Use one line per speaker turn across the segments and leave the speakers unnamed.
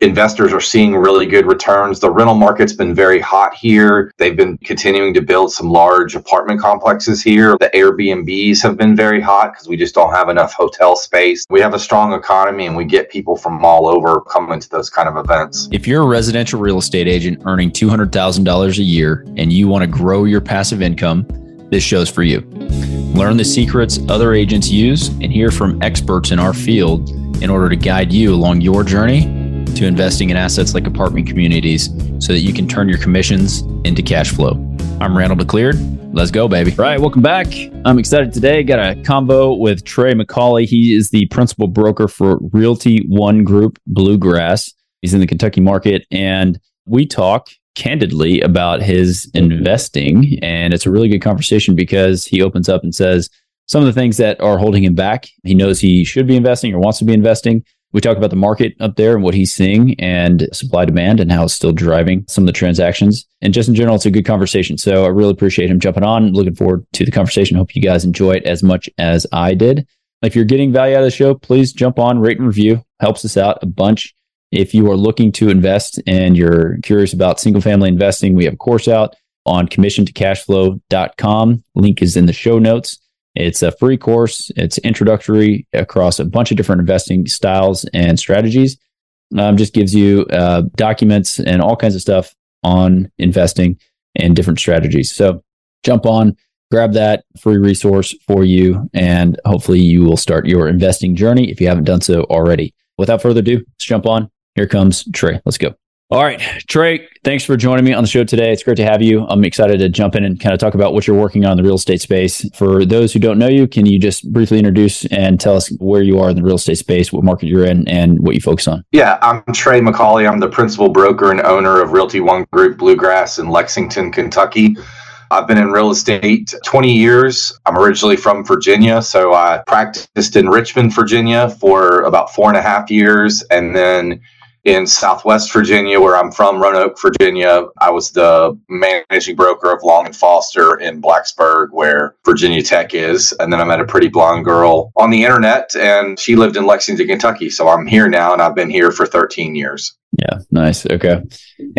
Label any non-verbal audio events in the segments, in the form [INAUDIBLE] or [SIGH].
investors are seeing really good returns. The rental market's been very hot here. They've been continuing to build some large apartment complexes here. The Airbnbs have been very hot because we just don't have enough hotel space. We have a strong economy and we get people from all over coming to those kind of events.
If you're a residential real estate agent earning $200,000 a year and you want to grow your passive income, this show's for you. Learn the secrets other agents use and hear from experts in our field in order to guide you along your journey to investing in assets like apartment communities so that you can turn your commissions into cash flow. I'm Randall DeCleared. Let's go, baby.
All right, welcome back. I'm excited today. Got a combo with Trey McCallie. He is the principal broker for Realty One Group Bluegrass. He's in the Kentucky market, and we talk candidly about his investing. And it's a really good conversation because he opens up and says some of the things that are holding him back. He knows he should be investing or wants to be investing. We talk about the market up there and what he's seeing and supply demand and how it's still driving some of the transactions. And just in general, it's a good conversation. So I really appreciate him jumping on. Looking forward to the conversation. Hope you guys enjoy it as much as I did. If you're getting value out of the show, please jump on, rate and review. Helps us out a bunch. If you are looking to invest and you're curious about single family investing, we have a course out on commissiontocashflow.com. Link is in the show notes. It's a free course. It's introductory across a bunch of different investing styles and strategies. Um, just gives you uh, documents and all kinds of stuff on investing and different strategies. So jump on, grab that free resource for you, and hopefully you will start your investing journey if you haven't done so already. Without further ado, let's jump on. Here comes Trey. Let's go. All right, Trey, thanks for joining me on the show today. It's great to have you. I'm excited to jump in and kind of talk about what you're working on in the real estate space. For those who don't know you, can you just briefly introduce and tell us where you are in the real estate space, what market you're in, and what you focus on?
Yeah, I'm Trey McCallie. I'm the principal broker and owner of Realty One Group Bluegrass in Lexington, Kentucky. I've been in real estate 20 years. I'm originally from Virginia, so I practiced in Richmond, Virginia for about four and a half years. And then in Southwest Virginia, where I'm from, Roanoke, Virginia. I was the managing broker of Long and Foster in Blacksburg, where Virginia Tech is. And then I met a pretty blonde girl on the internet, and she lived in Lexington, Kentucky. So I'm here now, and I've been here for 13 years.
Yeah, nice. Okay.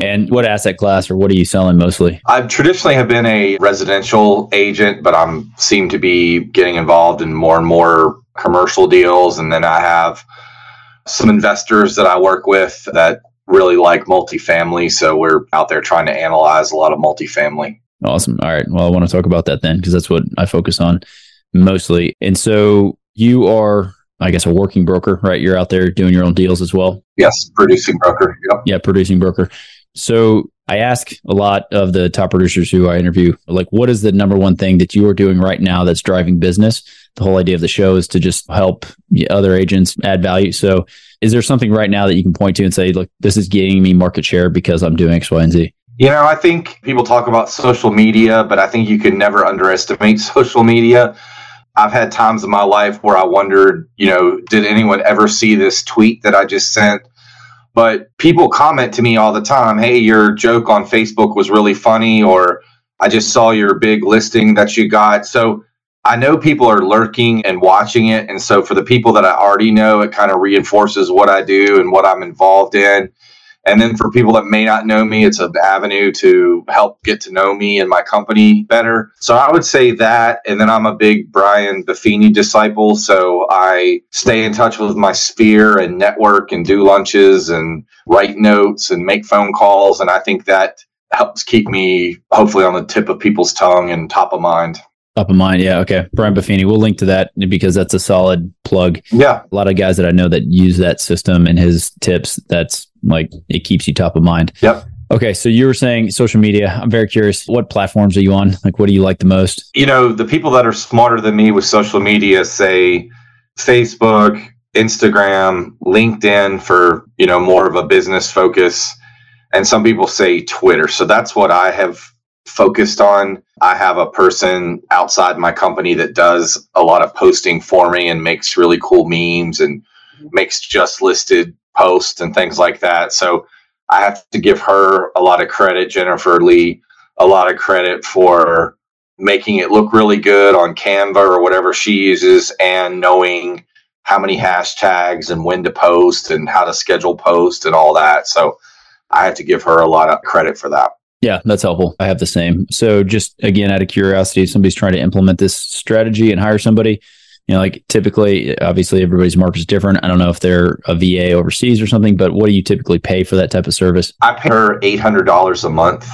And what asset class or what are you selling mostly?
I traditionally have been a residential agent, but I'm seem to be getting involved in more and more commercial deals. And then I have some investors that I work with that really like multifamily. So we're out there trying to analyze a lot of multifamily.
Awesome. All right. Well, I want to talk about that then because that's what I focus on mostly. And so you are, I guess, a working broker, right? You're out there doing your own deals as well.
Yes, producing broker. Yep.
Yeah, producing broker. So I ask a lot of the top producers who I interview, like, what is the number one thing that you are doing right now that's driving business? The whole idea of the show is to just help other agents add value. So, is there something right now that you can point to and say, look, this is getting me market share because I'm doing X, Y, and Z?
You know, I think people talk about social media, but I think you can never underestimate [LAUGHS] social media. I've had times in my life where I wondered, you know, did anyone ever see this tweet that I just sent? But people comment to me all the time, hey, your joke on Facebook was really funny, or I just saw your big listing that you got. So I know people are lurking and watching it. And so for the people that I already know, it kind of reinforces what I do and what I'm involved in. And then for people that may not know me, it's an avenue to help get to know me and my company better. So I would say that. And then I'm a big Brian Buffini disciple. So I stay in touch with my sphere and network and do lunches and write notes and make phone calls. And I think that helps keep me hopefully on the tip of people's tongue and top of mind.
Top of mind, yeah. Okay, Brian Buffini. We'll link to that because that's a solid plug.
Yeah,
a lot of guys that I know that use that system and his tips. That's like it keeps you top of mind.
Yep.
Okay, so you were saying social media. I'm very curious. What platforms are you on? Like, what do you like the most?
You know, the people that are smarter than me with social media say Facebook, Instagram, LinkedIn for you know more of a business focus, and some people say Twitter. So that's what I have focused on. I have a person outside my company that does a lot of posting for me and makes really cool memes and makes just listed posts and things like that. So I have to give her a lot of credit, Jennifer Lee, a lot of credit for making it look really good on Canva or whatever she uses and knowing how many hashtags and when to post and how to schedule post and all that. So I have to give her a lot of credit for that.
Yeah, that's helpful. I have the same. So just again, out of curiosity, if somebody's trying to implement this strategy and hire somebody, you know, like typically, obviously everybody's market is different. I don't know if they're a VA overseas or something, but what do you typically pay for that type of service?
I pay her $800 a month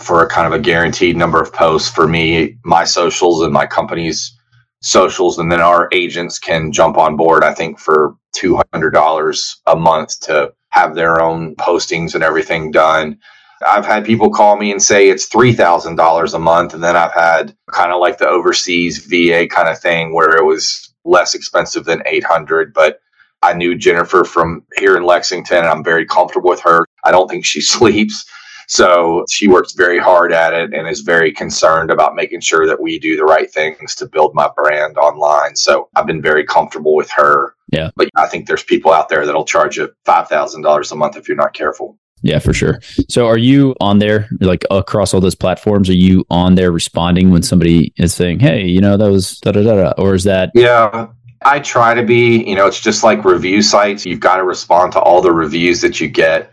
for a kind of a guaranteed number of posts for me, my socials and my company's socials. And then our agents can jump on board, I think, for $200 a month to have their own postings and everything done. I've had people call me and say it's $3,000 a month. And then I've had kind of like the overseas VA kind of thing where it was less expensive than 800. But I knew Jennifer from here in Lexington and I'm very comfortable with her. I don't think she [LAUGHS] sleeps. So she works very hard at it and is very concerned about making sure that we do the right things to build my brand online. So I've been very comfortable with her.
Yeah.
But I think there's people out there that'll charge you $5,000 a month if you're not careful.
Yeah, for sure. So are you on there like across all those platforms? Are you on there responding when somebody is saying, Hey, you know, that was da da da da or is that
Yeah. I try to be, you know, it's just like review sites. You've got to respond to all the reviews that you get,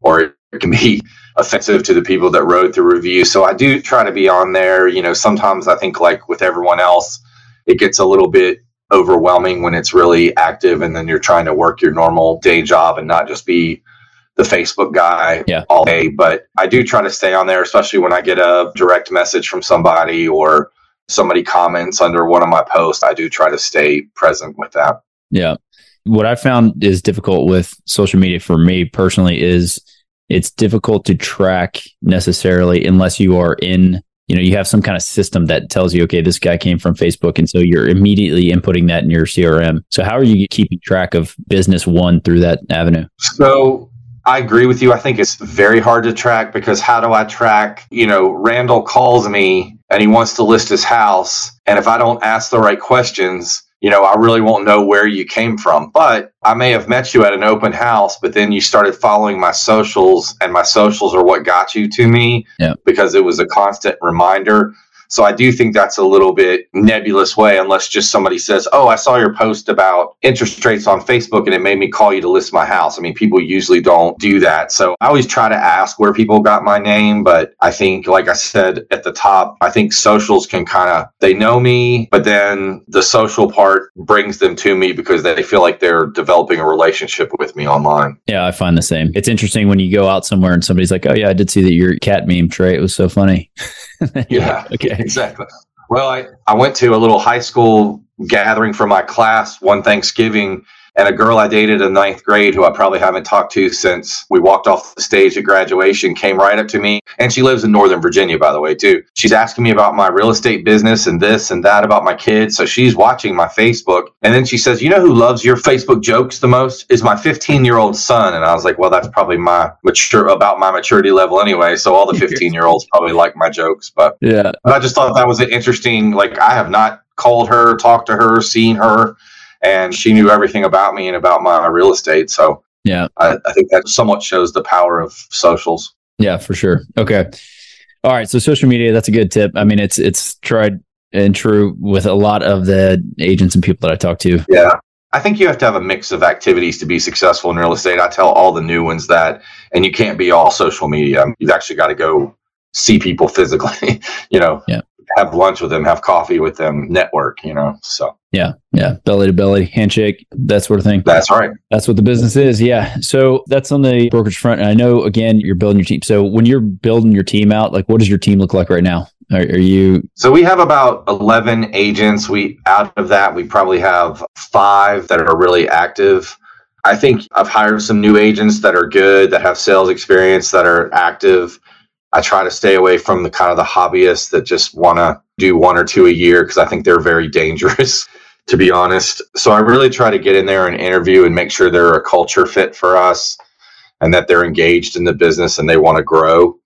or it can be [LAUGHS] offensive to the people that wrote the review. So I do try to be on there. You know, sometimes I think like with everyone else, it gets a little bit overwhelming when it's really active and then you're trying to work your normal day job and not just be the Facebook guy
yeah.
all day. But I do try to stay on there, especially when I get a direct message from somebody or somebody comments under one of my posts. I do try to stay present with that.
Yeah. What I found is difficult with social media for me personally is it's difficult to track necessarily unless you are in you know you have some kind of system that tells you okay this guy came from facebook and so you're immediately inputting that in your crm so how are you keeping track of business one through that avenue
so I agree with you. I think it's very hard to track because how do I track? You know, Randall calls me and he wants to list his house. And if I don't ask the right questions, you know, I really won't know where you came from. But I may have met you at an open house, but then you started following my socials, and my socials are what got you to me because it was a constant reminder. So I do think that's a little bit nebulous way, unless just somebody says, "Oh, I saw your post about interest rates on Facebook, and it made me call you to list my house." I mean, people usually don't do that. So I always try to ask where people got my name, but I think, like I said at the top, I think socials can kind of they know me, but then the social part brings them to me because they feel like they're developing a relationship with me online.
Yeah, I find the same. It's interesting when you go out somewhere and somebody's like, "Oh yeah, I did see that your cat meme, Trey. It was so funny." [LAUGHS] [LAUGHS]
yeah.
okay.
Exactly. Well, I, I went to a little high school gathering for my class one Thanksgiving and a girl I dated in ninth grade, who I probably haven't talked to since we walked off the stage at graduation, came right up to me. And she lives in Northern Virginia, by the way, too. She's asking me about my real estate business and this and that about my kids. So she's watching my Facebook. And then she says, You know who loves your Facebook jokes the most? Is my 15 year old son. And I was like, Well, that's probably my mature, about my maturity level anyway. So all the [LAUGHS] 15 year olds probably like my jokes. But
yeah,
but I just thought that was an interesting, like, I have not called her, talked to her, seen her and she knew everything about me and about my real estate. So
yeah,
I, I, think that somewhat shows the power of socials.
Yeah, for sure. Okay. All right. So social media, that's a good tip. I mean, it's it's tried and true with a lot of the agents and people that I talk to.
Yeah. I think you have to have a mix of activities to be successful in real estate. I tell all the new ones that, and you can't be all social media. You've actually got to go see people physically, [LAUGHS] you know,
yeah.
Have lunch with them, have coffee with them, network, you know, so.
Yeah, yeah, belly to belly, handshake, that sort of thing.
That's right.
That's what the business is. Yeah. So that's on the brokerage front. And I know, again, you're building your team. So when you're building your team out, like what does your team look like right now? Are, are you?
So we have about 11 agents. We out of that, we probably have five that are really active. I think I've hired some new agents that are good, that have sales experience, that are active. I try to stay away from the kind of the hobbyists that just want to do one or two a year because I think they're very dangerous [LAUGHS] to be honest. So I really try to get in there and interview and make sure they're a culture fit for us and that they're engaged in the business and they want to grow.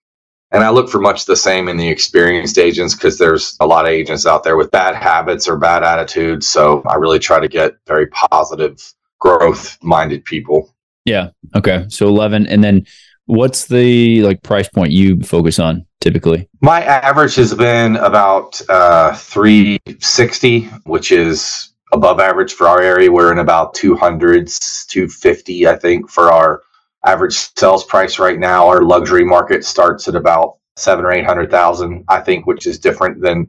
And I look for much the same in the experienced agents because there's a lot of agents out there with bad habits or bad attitudes. So I really try to get very positive, growth minded people.
Yeah. Okay. So 11. And then what's the like price point you focus on typically?
My average has been about uh, 360, which is above average for our area. We're in about 200s, 250, I think, for our average sales price right now. Our luxury market starts at about seven or 800,000, I think, which is different than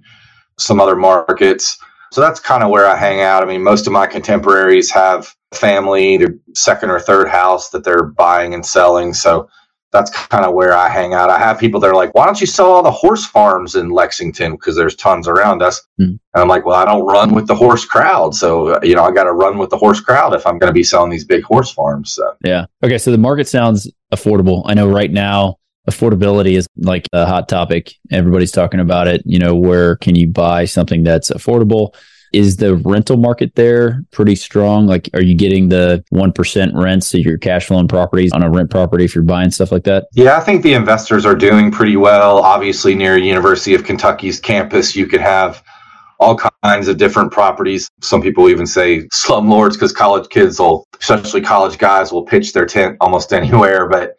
some other markets. So that's kind of where I hang out. I mean, most of my contemporaries have family, their second or third house that they're buying and selling. So that's kind of where I hang out. I have people that are like, why don't you sell all the horse farms in Lexington? Because there's tons around us. Mm. And I'm like, well, I don't run with the horse crowd. So, you know, I got to run with the horse crowd if I'm going to be selling these big horse farms. So,
yeah. Okay. So the market sounds affordable. I know right now, affordability is like a hot topic. Everybody's talking about it. You know, where can you buy something that's affordable? Is the rental market there pretty strong? Like, are you getting the 1% rents so your cash flowing properties on a rent property if you're buying stuff like that?
Yeah, I think the investors are doing pretty well. Obviously, near University of Kentucky's campus, you could have all kinds of different properties. Some people even say slumlords because college kids will, especially college guys, will pitch their tent almost [LAUGHS] anywhere. But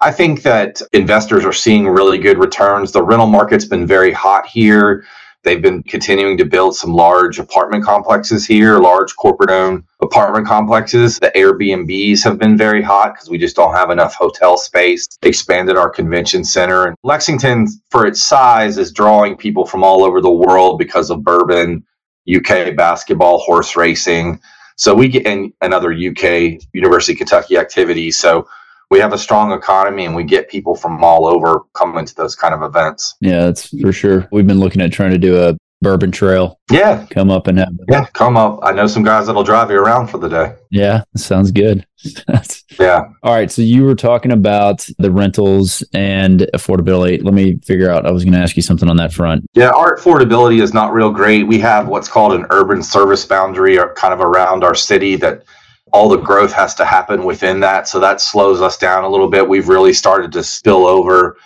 I think that investors are seeing really good returns. The rental market's been very hot here. They've been continuing to build some large apartment complexes here, large corporate owned apartment complexes. The Airbnbs have been very hot because we just don't have enough hotel space. Expanded our convention center. And Lexington, for its size, is drawing people from all over the world because of bourbon, UK basketball, horse racing. So we get in another UK University of Kentucky activity. So we have a strong economy and we get people from all over coming to those kind of events.
Yeah, that's for sure. We've been looking at trying to do a bourbon trail.
Yeah.
Come up and have
Yeah, come up. I know some guys that'll drive you around for the day.
Yeah, sounds good. [LAUGHS]
yeah.
All right. So you were talking about the rentals and affordability. Let me figure out. I was going to ask you something on that front.
Yeah, our affordability is not real great. We have what's called an urban service boundary or kind of around our city that all the growth has to happen within that. So that slows us down a little bit. We've really started to spill over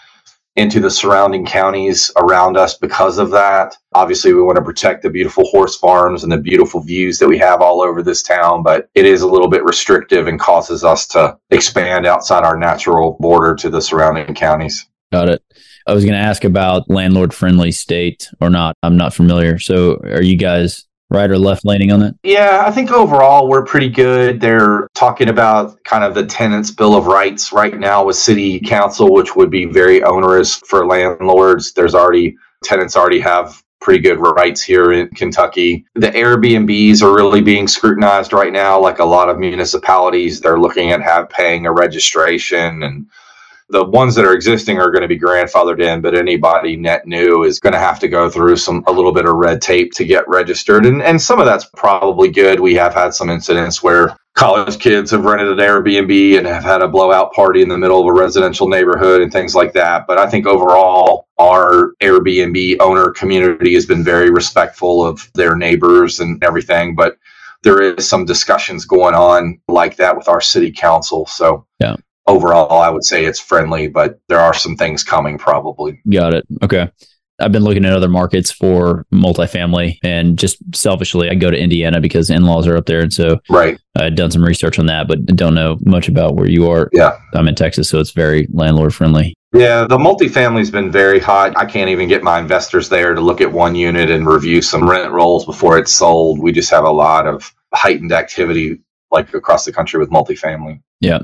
into the surrounding counties around us because of that. Obviously, we want to protect the beautiful horse farms and the beautiful views that we have all over this town, but it is a little bit restrictive and causes us to expand outside our natural border to the surrounding counties.
Got it. I was going to ask about landlord friendly state or not. I'm not familiar. So, are you guys right or left leaning on that?
Yeah, I think overall we're pretty good. They're talking about kind of the tenants' bill of rights right now with city council, which would be very onerous for landlords. There's already tenants already have pretty good rights here in Kentucky. The Airbnbs are really being scrutinized right now like a lot of municipalities. They're looking at have paying a registration and the ones that are existing are going to be grandfathered in, but anybody net new is going to have to go through some a little bit of red tape to get registered. And and some of that's probably good. We have had some incidents where college kids have rented an Airbnb and have had a blowout party in the middle of a residential neighborhood and things like that. But I think overall our Airbnb owner community has been very respectful of their neighbors and everything. But there is some discussions going on like that with our city council. So
yeah
overall, I would say it's friendly, but there are some things coming probably.
Got it. Okay. I've been looking at other markets for multifamily and just selfishly, I go to Indiana because in laws are up there. And so
right.
I've done some research on that, but don't know much about where you are.
Yeah.
I'm in Texas, so it's very landlord friendly.
Yeah, the multifamily's been very hot. I can't even get my investors there to look at one unit and review some rent rolls before it's sold. We just have a lot of heightened activity like across the country with multifamily.
Yeah.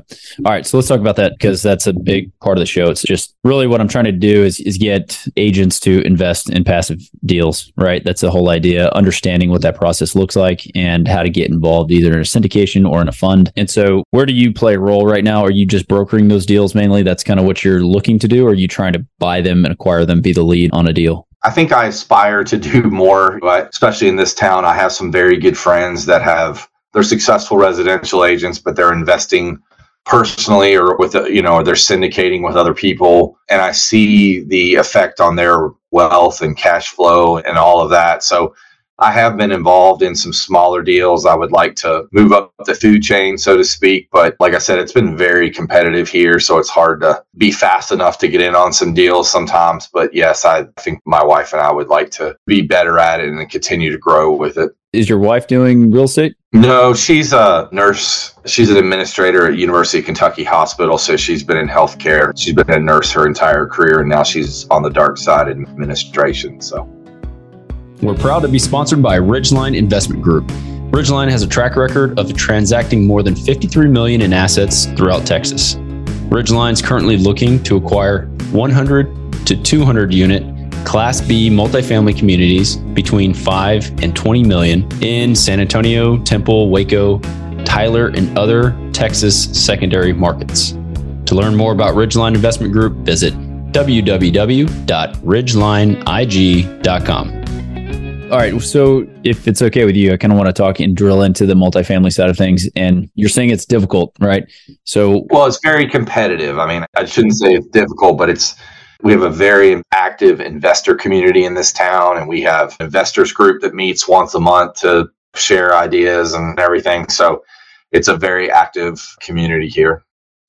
All right. So let's talk about that because that's a big part of the show. It's just really what I'm trying to do is, is get agents to invest in passive deals, right? That's the whole idea, understanding what that process looks like and how to get involved either in a syndication or in a fund. And so where do you play a role right now? Are you just brokering those deals mainly? That's kind of what you're looking to do? Or are you trying to buy them and acquire them, be the lead on a deal?
I think I aspire to do more, but especially in this town, I have some very good friends that have they're successful residential agents, but they're investing personally or with you know or they're syndicating with other people. And i see the effect on their wealth and cash flow and all of that. So i have been involved in some smaller deals i would like to move up the food chain so to speak but like i said it's been very competitive here so it's hard to be fast enough to get in on some deals sometimes but yes i think my wife and i would like to be better at it and continue to grow with it
is your wife doing real estate?
No, she's a nurse. She's an administrator at University of Kentucky Hospital, so she's been in healthcare. She's been a nurse her entire career, and now she's on the dark side in administration. So,
we're proud to be sponsored by Ridgeline Investment Group. Ridgeline has a track record of transacting more than 53 million in assets throughout Texas. Ridgeline is currently looking to acquire 100 to 200 unit Class B multifamily communities between 5 and 20 million in San Antonio, Temple, Waco, Tyler, and other Texas secondary markets. To learn more about Ridgeline Investment Group, visit www.ridgelineig.com.
All right. So, if it's okay with you, I kind of want to talk and drill into the multifamily side of things. And you're saying it's difficult, right? So,
well, it's very competitive. I mean, I shouldn't say it's difficult, but it's we have a very active investor community in this town, and we have investors group that meets once a month to share ideas and everything. So it's a very active community here.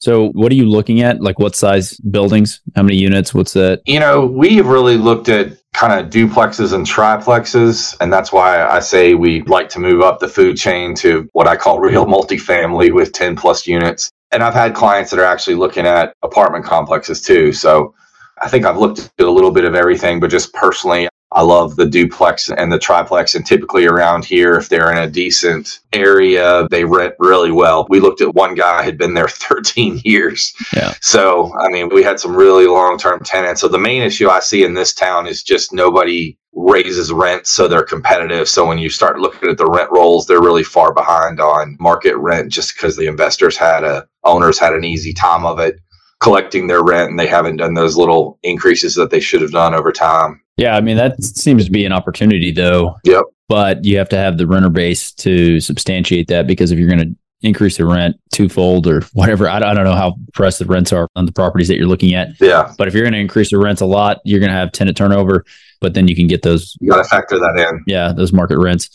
So, what are you looking at? Like, what size buildings? How many units? What's that?
You know, we've really looked at kind of duplexes and triplexes. And that's why I say we like to move up the food chain to what I call real multifamily with 10 plus units. And I've had clients that are actually looking at apartment complexes too. So, I think I've looked at a little bit of everything, but just personally, I love the duplex and the triplex. And typically around here, if they're in a decent area, they rent really well. We looked at one guy had been there [LAUGHS] 13 years.
Yeah.
So, I mean, we had some really long term tenants. So, the main issue I see in this town is just nobody raises rent so they're competitive. So, when you start looking at the rent rolls, they're really far behind on market rent just because the investors had a, owners had an easy time of it collecting their rent and they haven't done those little increases that they should have done over time.
Yeah, I mean that seems to be an opportunity though.
Yep.
But you have to have the renter base to substantiate that because if you're going to increase the rent twofold or whatever, I, I don't know how pressed the rents are on the properties that you're looking at.
Yeah.
But if you're going to increase the rents a lot, you're going to have tenant turnover, but then you can get those.
You got to factor that in.
Yeah, those market rents.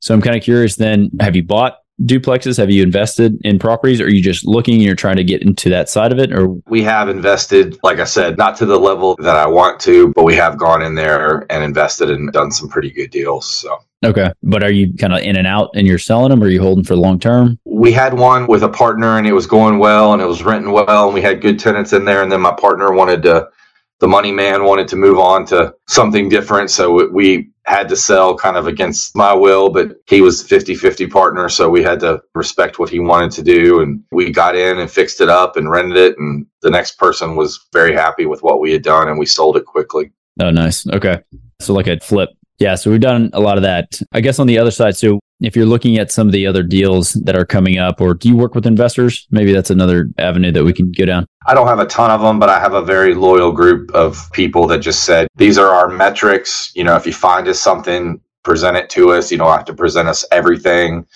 So I'm kind of curious. Then, have you bought duplexes? Have you invested in properties? Or are you just looking, you're trying to get into that side of it? Or
we have invested, like I said, not to the level that I want to, but we have gone in there and invested and done some pretty good deals. So
Okay. But are you kind of in and out and you're selling them or are you holding for long term?
We had one with a partner and it was going well and it was renting well and we had good tenants in there. And then my partner wanted to, the money man wanted to move on to something different. So we had to sell kind of against my will, but mm-hmm. he was 50 50 partner. So we had to respect what he wanted to do. And we got in and fixed it up and rented it. And the next person was very happy with what we had done and we sold it quickly.
Oh, nice. Okay. So, like a flip. Yeah. So, we've done a lot of that. I guess on the other side, so if you're looking at some of the other deals that are coming up, or do you work with investors? Maybe that's another avenue that we can go down.
I don't have a ton of them, but I have a very loyal group of people that just said, these are our metrics. You know, if you find us something, present it to us. You don't have to present us everything.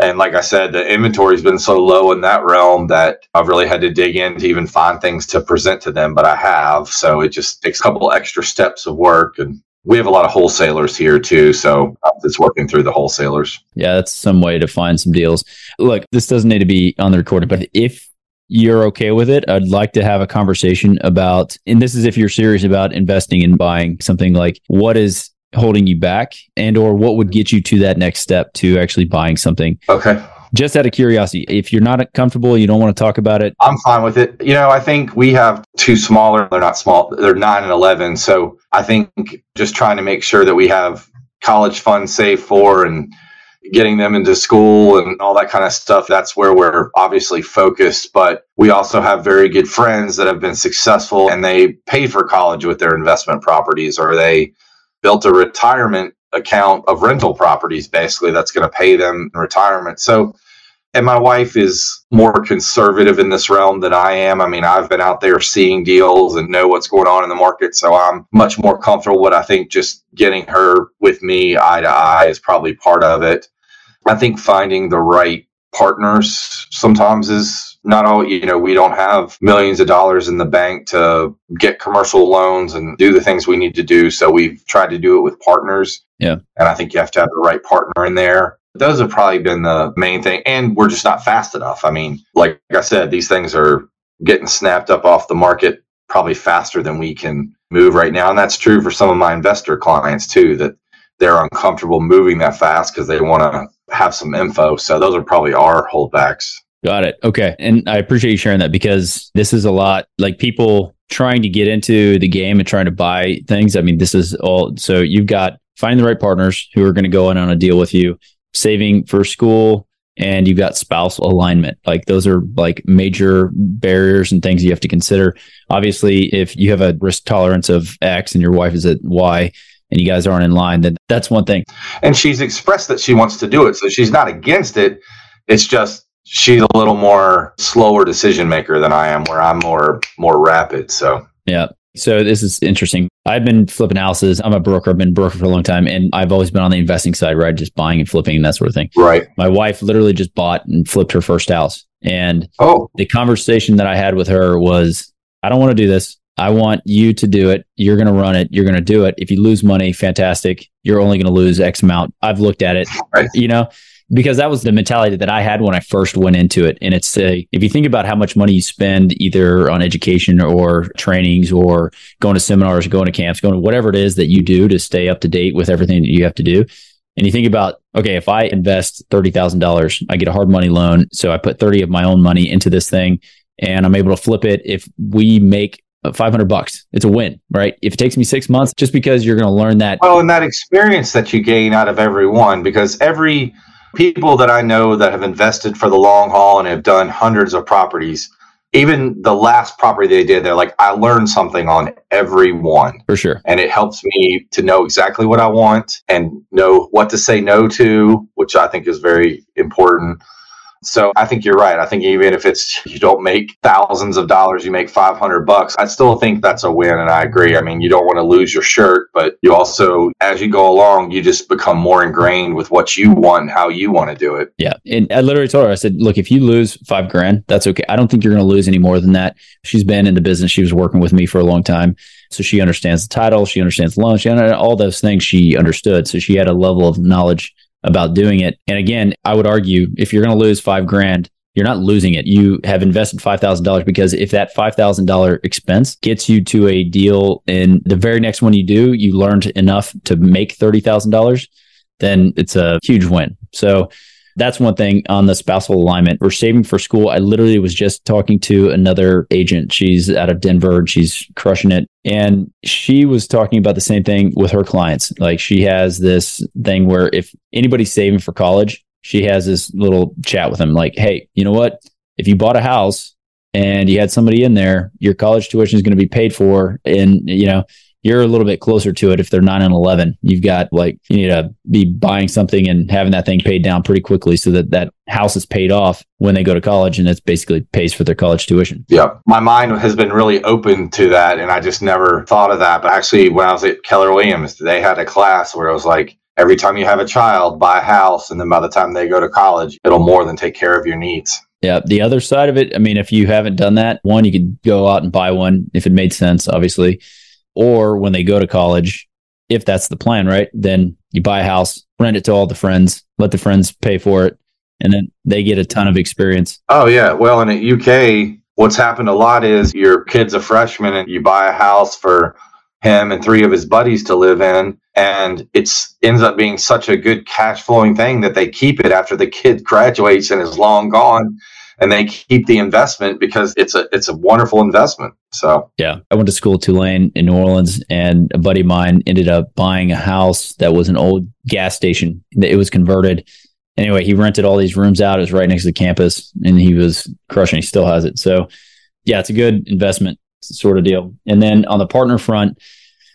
And like I said, the inventory's been so low in that realm that I've really had to dig in to even find things to present to them, but I have. So it just takes a couple extra steps of work and we have a lot of wholesalers here too, so uh, it's working through the wholesalers.
Yeah, that's some way to find some deals. Look, this doesn't need to be on the recording, but if you're okay with it, I'd like to have a conversation about, and this is if you're serious about investing and buying something like what is holding you back and or what would get you to that next step to actually buying something.
Okay
just out of curiosity, if you're not comfortable, you don't want to talk about it.
I'm fine with it. You know, I think we have two smaller, they're not small, they're nine and 11. So I think just trying to make sure that we have college funds saved for and getting them into school and all that kind of stuff. That's where we're obviously focused. But we also have very good friends that have been successful and they paid for college with their investment properties or they built a retirement account of rental properties basically that's going to pay them in retirement. So and my wife is more conservative in this realm than I am. I mean, I've been out there seeing deals and know what's going on in the market. So I'm much more comfortable. But I think just getting her with me eye to eye is probably part of it. I think finding the right partners sometimes is not all, you know, we don't have millions of dollars in the bank to get commercial loans and do the things we need to do. So we've tried to do it with partners.
Yeah.
And I think you have to have the right partner in there those have probably been the main thing. And we're just not fast enough. I mean, like I said, these things are getting snapped up off the market probably faster than we can move right now. And that's true for some of my investor clients too, that they're uncomfortable moving that fast because they want to have some info. So those are probably our holdbacks.
Got it. Okay. And I appreciate you sharing that because this is a lot like people trying to get into the game and trying to buy things. I mean, this is all so you've got finding the right partners who are going to go in on a deal with you saving for school, and you've got spouse alignment. Like those are like major barriers and things you have to consider. Obviously, if you have a risk tolerance of X and your wife is at Y and you guys aren't in line, then that's one thing.
And she's expressed that she wants to do it. So she's not against it. It's just she's a little more slower decision maker than I am, where I'm more more rapid. So
yeah. So this is interesting. I've been flipping houses. I'm a broker. I've been a broker for a long time, and I've always been on the investing side, right? Just buying and flipping and that sort of thing.
Right.
My wife literally just bought and flipped her first house, and
oh,
the conversation that I had with her was, "I don't want to do this. I want you to do it. You're going to run it. You're going to do it. If you lose money, fantastic. You're only going to lose X amount. I've looked at it.
Right.
You know, because that was the mentality that I had when I first went into it. And it's a, if you think about how much money you spend either on education or trainings or going to seminars, going to camps, going to whatever it is that you do to stay up to date with everything that you have to do. And you think about, okay, if I invest $30,000, I get a hard money loan. So I put 30 of my own money into this thing and I'm able to flip it. If we make 500 bucks, it's a win, right? If it takes me six months, just because you're going to learn that.
Well, and that experience that you gain out of every one, because every, people that I know that have invested for the long haul and have done hundreds of properties, even the last property they did, they're like, I learned something on every one.
For sure.
And it helps me to know exactly what I want and know what to say no to, which I think is very important. So I think you're right. I think even if it's [LAUGHS] you don't make thousands of dollars, you make 500 bucks. I still think that's a win and I agree. I mean, you don't want to lose your shirt, but you also as you go along, you just become more ingrained with what you want how you want to do it.
Yeah. And I literally told her I said, "Look, if you lose 5 grand, that's okay. I don't think you're going to lose any more than that." She's been in the business. She was working with me for a long time. So she understands the title, she understands loan, she all those things she understood. So she had a level of knowledge about doing it. And again, I would argue if you're going to lose five grand, you're not losing it. You have invested $5,000 because if that $5,000 expense gets you to a deal and the very next one you do, you learned enough to make $30,000, then it's a huge win. So that's one thing on the spousal alignment. We're saving for school. I literally was just talking to another agent. She's out of Denver and she's crushing it. And she was talking about the same thing with her clients. Like she has this thing where if anybody's saving for college, she has this little chat with them like, hey, you know what? If you bought a house and you had somebody in there, your college tuition is going to be paid for. And, you know, you're a little bit closer to it if they're 9 and 11 you've got like you need to be buying something and having that thing paid down pretty quickly so that that house is paid off when they go to college and it's basically pays for their college tuition.
Yeah. My mind has been really open to that and i just never thought of that. But actually when i was at keller williams they had a class where it was like every time you have a child buy a house and then by the time they go to college it'll more than take care of your needs.
Yeah. The other side of it, I mean, if you haven't done that, one, you could go out and buy one if it made sense, obviously or when they go to college, if that's the plan, right? Then you buy a house, rent it to all the friends, let the friends pay for it, and then they get a ton of experience.
Oh yeah. Well, in the UK, what's happened a lot is your kid's a freshman and you buy a house for him and three of his buddies to live in and it's ends up being such a good cash flowing thing that they keep it after the kid graduates and is long gone and they keep the investment because it's a it's a wonderful investment. So
yeah, I went to school at Tulane in New Orleans, and a buddy of mine ended up buying a house that was an old gas station. It was converted. Anyway, he rented all these rooms out. It was right next to the campus, and he was crushing. He still has it. So yeah, it's a good investment sort of deal. And then on the partner front.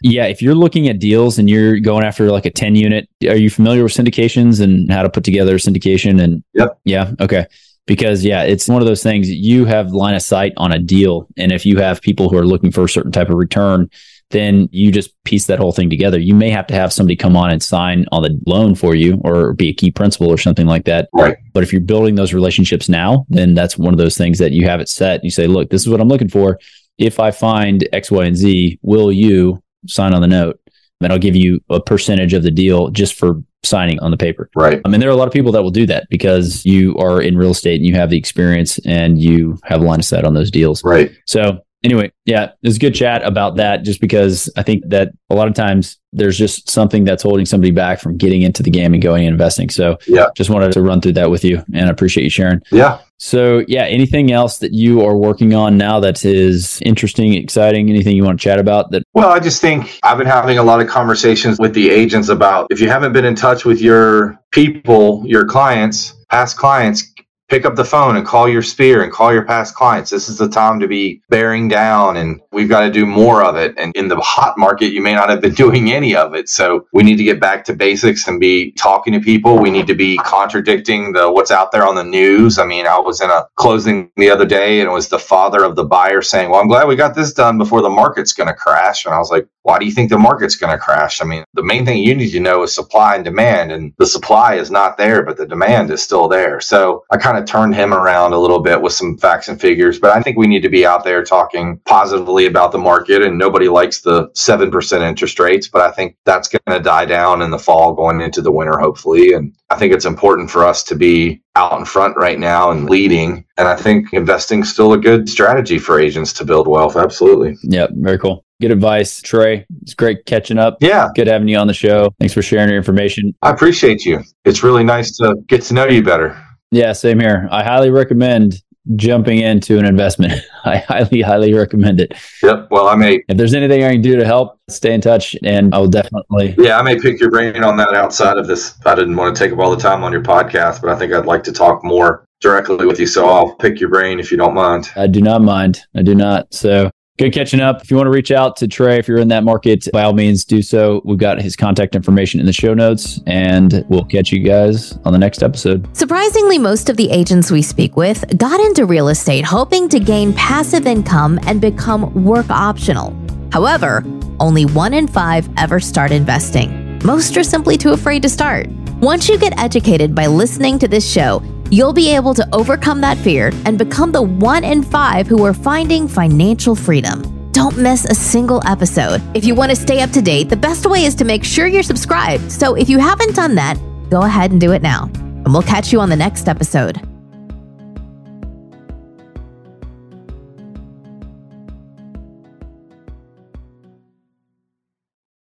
Yeah, if you're looking at deals and you're going after like a 10 unit, are you familiar with syndications and how to put together a syndication? And
yep.
yeah, okay because yeah, it's one of those things you have line of sight on a deal. And if you have people who are looking for a certain type of return, then you just piece that whole thing together. You may have to have somebody come on and sign on the loan for you or be a key principal or something like that.
Right.
But if you're building those relationships now, then that's one of those things that you have it set. You say, look, this is what I'm looking for. If I find X, Y, and Z, will you sign on the note? Then I'll give you a percentage of the deal just for signing on the paper.
Right.
I mean, there are a lot of people that will do that because you are in real estate and you have the experience and you have a line of sight on those deals.
Right.
So anyway, yeah, it's a good chat about that just because I think that a lot of times there's just something that's holding somebody back from getting into the game and going and investing. So
yeah,
just wanted to run through that with you and I appreciate you sharing.
Yeah.
So yeah, anything else that you are working on now that is interesting, exciting, anything you want to chat about that?
Well, I just think I've been having a lot of conversations with the agents about if you haven't been in touch with your people, your clients, past clients, pick up the phone and call your sphere and call your past clients. This is the time to be bearing down and we've got to do more of it. And in the hot market, you may not have been [LAUGHS] doing any of it. So we need to get back to basics and be talking to people. We need to be contradicting the what's out there on the news. I mean, I was in a closing the other day and it was the father of the buyer saying, well, I'm glad we got this done before the market's going to crash. And I was like, why do you think the market's going to crash? I mean, the main thing you need to know is supply and demand and the supply is not there, but the demand is still there. So I kind of turned him around a little bit with some facts and figures, but I think we need to be out there talking positively about the market. And nobody likes the 7% interest rates, but I think that's going to die down in the fall going into the winter, hopefully. And I think it's important for us to be out in front right now and leading. And I think investing is still a good strategy for agents to build wealth. Absolutely.
Yeah, very cool. Good advice, Trey. It's great catching up.
Yeah.
Good having you on the show. Thanks for sharing your information.
I appreciate you. It's really nice to get to know you better.
Yeah, same here. I highly recommend jumping into an investment. [LAUGHS] I highly, highly recommend it.
Yep. Well, I may.
If there's anything I can do to help, stay in touch and I will definitely.
Yeah, I may pick your brain on that outside of this. I didn't want to take up all the time on your podcast, but I think I'd like to talk more directly with you. So I'll pick your brain if you don't mind.
I do not mind. I do not. So Good catching up. If you want to reach out to Trey, if you're in that market, by all means do so. We've got his contact information in the show notes, and we'll catch you guys on the next episode.
Surprisingly, most of the agents we speak with got into real estate hoping to gain passive income and become work optional. However, only one in five ever start investing. Most are simply too afraid to start. Once you get educated by listening to this show, You'll be able to overcome that fear and become the one in five who are finding financial freedom. Don't miss a single episode. If you want to stay up to date, the best way is to make sure you're subscribed. So if you haven't done that, go ahead and do it now. And we'll catch you on the next episode.